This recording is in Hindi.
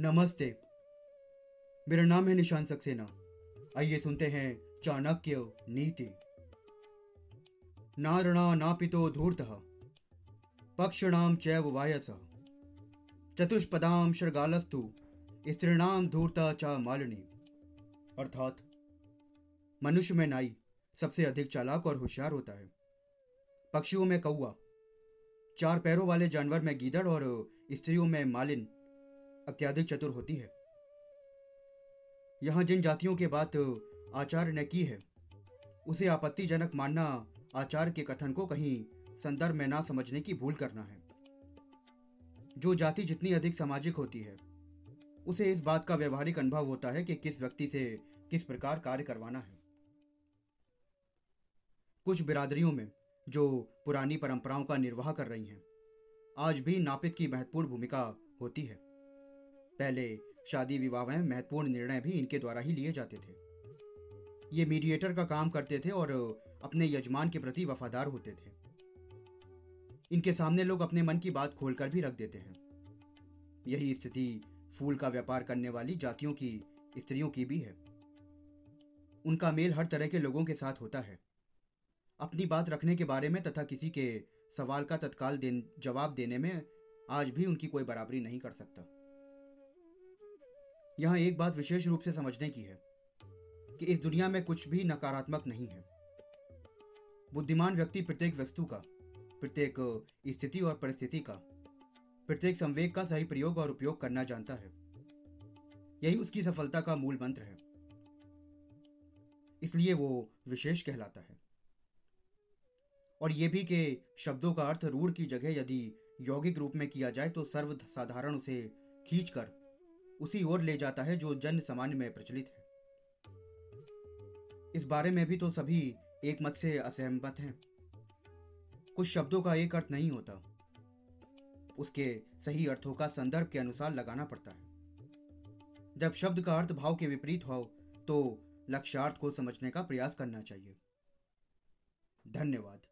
नमस्ते। मेरा नाम है निशान सक्सेना। आइए सुनते हैं चाणक्य नीति। नारणा नापितो धूर्तः। पक्षिणाम चैव वायस। चतुष्पदाम शृगालस्तु स्त्रीणाम धूर्ता चा मालिनी। अर्थात, मनुष्य में नाई सबसे अधिक चालाक और होशियार होता है। पक्षियों में कौआ चार पैरों वाले जानवर में गीदड़ और स्त्रियों में मालिन। अत्याधिक चतुर होती है। यहाँ जिन जातियों के बात आचार्य ने की है, उसे आपत्तिजनक मानना आचार्य के कथन को कहीं संदर्भ में ना समझने की भूल करना है। जो जाति जितनी अधिक सामाजिक होती है, उसे इस बात का व्यवहारिक अनुभव होता है कि किस व्यक्ति से किस प्रकार कार्य करवाना है। कुछ बिरादरियों में, जो पुरानी परंपराओं का निर्वाह कर रही हैं, आज भी नापित की महत्वपूर्ण भूमिका होती है। पहले शादी विवाह में महत्वपूर्ण निर्णय भी इनके द्वारा ही लिए जाते थे। ये मीडिएटर का काम करते थे और अपने यजमान के प्रति वफादार होते थे। इनके सामने लोग अपने मन की बात खोलकर भी रख देते हैं। यही स्थिति फूल का व्यापार करने वाली जातियों की, स्त्रियों की भी है। उनका मेल हर तरह के लोगों के साथ होता है। अपनी बात रखने के बारे में तथा किसी के सवाल का तत्काल जवाब देने में आज भी उनकी कोई बराबरी नहीं कर सकता। यहाँ एक बात विशेष रूप से समझने की है कि इस दुनिया में कुछ भी नकारात्मक नहीं है। बुद्धिमान व्यक्ति प्रत्येक वस्तु का, प्रत्येक स्थिति और परिस्थिति का, प्रत्येक संवेग का सही प्रयोग और उपयोग करना जानता है। यही उसकी सफलता का मूल मंत्र है। इसलिए वो विशेष कहलाता है। और ये भी कि शब्दों का अर्थ रूढ़ की जगह यदि यौगिक रूप में किया जाए तो सर्वसाधारण उसे खींचकर उसी ओर ले जाता है जो जन सामान्य में प्रचलित है। इस बारे में भी तो सभी एक मत से असहमत हैं। कुछ शब्दों का एक अर्थ नहीं होता। उसके सही अर्थों का संदर्भ के अनुसार लगाना पड़ता है। जब शब्द का अर्थ भाव के विपरीत हो तो लक्ष्यार्थ को समझने का प्रयास करना चाहिए। धन्यवाद।